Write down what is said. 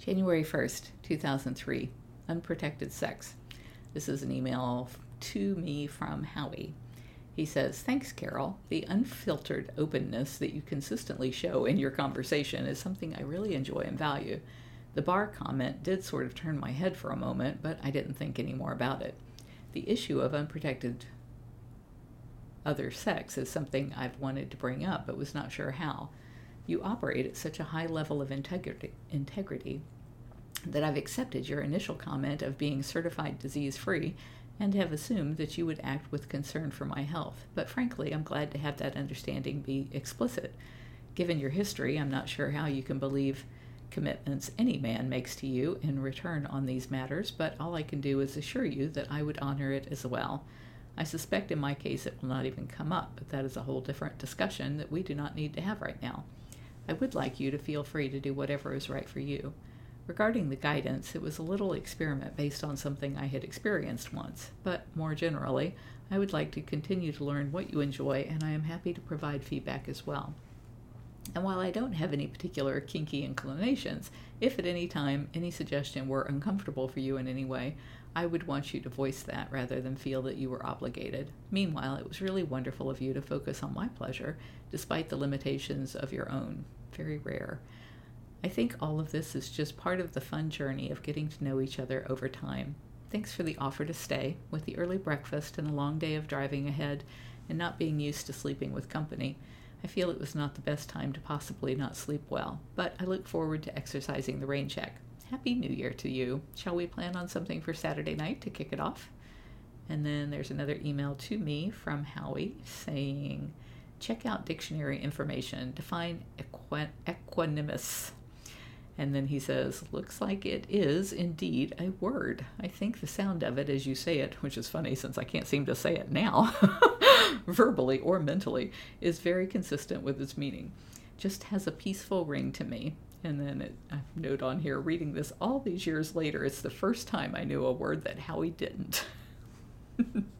January 1st, 2003. Unprotected sex. This is an email to me from Howie. He says, Thanks, Carole. The unfiltered openness that you consistently show in your conversation is something I really enjoy and value. The bar comment did sort of turn my head for a moment, but I didn't think any more about it. The issue of unprotected other sex is something I've wanted to bring up, but was not sure how. You operate at such a high level of integrity, integrity that I've accepted your initial comment of being certified disease free and have assumed that you would act with concern for my health. But frankly, I'm glad to have that understanding be explicit. Given your history, I'm not sure how you can believe commitments any man makes to you in return on these matters, but all I can do is assure you that I would honor it as well. I suspect in my case it will not even come up, but that is a whole different discussion that we do not need to have right now. I would like you to feel free to do whatever is right for you. Regarding the guidance, it was a little experiment based on something I had experienced once, but more generally, I would like to continue to learn what you enjoy, and I am happy to provide feedback as well. And while I don't have any particular kinky inclinations, if at any time any suggestion were uncomfortable for you in any way, I would want you to voice that rather than feel that you were obligated. Meanwhile, it was really wonderful of you to focus on my pleasure, despite the limitations of your own. Very rare. I think all of this is just part of the fun journey of getting to know each other over time. Thanks for the offer to stay, with the early breakfast and a long day of driving ahead, and not being used to sleeping with company. I feel it was not the best time to possibly not sleep well, but I look forward to exercising the rain check. Happy New Year to you. Shall we plan on something for Saturday night to kick it off? And then there's another email to me from Howie saying, check out dictionary information. Define equi- equanimous. And then he says, looks like it is indeed a word. I think the sound of it as you say it, which is funny since I can't seem to say it now, verbally or mentally, is very consistent with its meaning. Just has a peaceful ring to me. And then it, I note on here, reading this all these years later, it's the first time I knew a word that Howie didn't.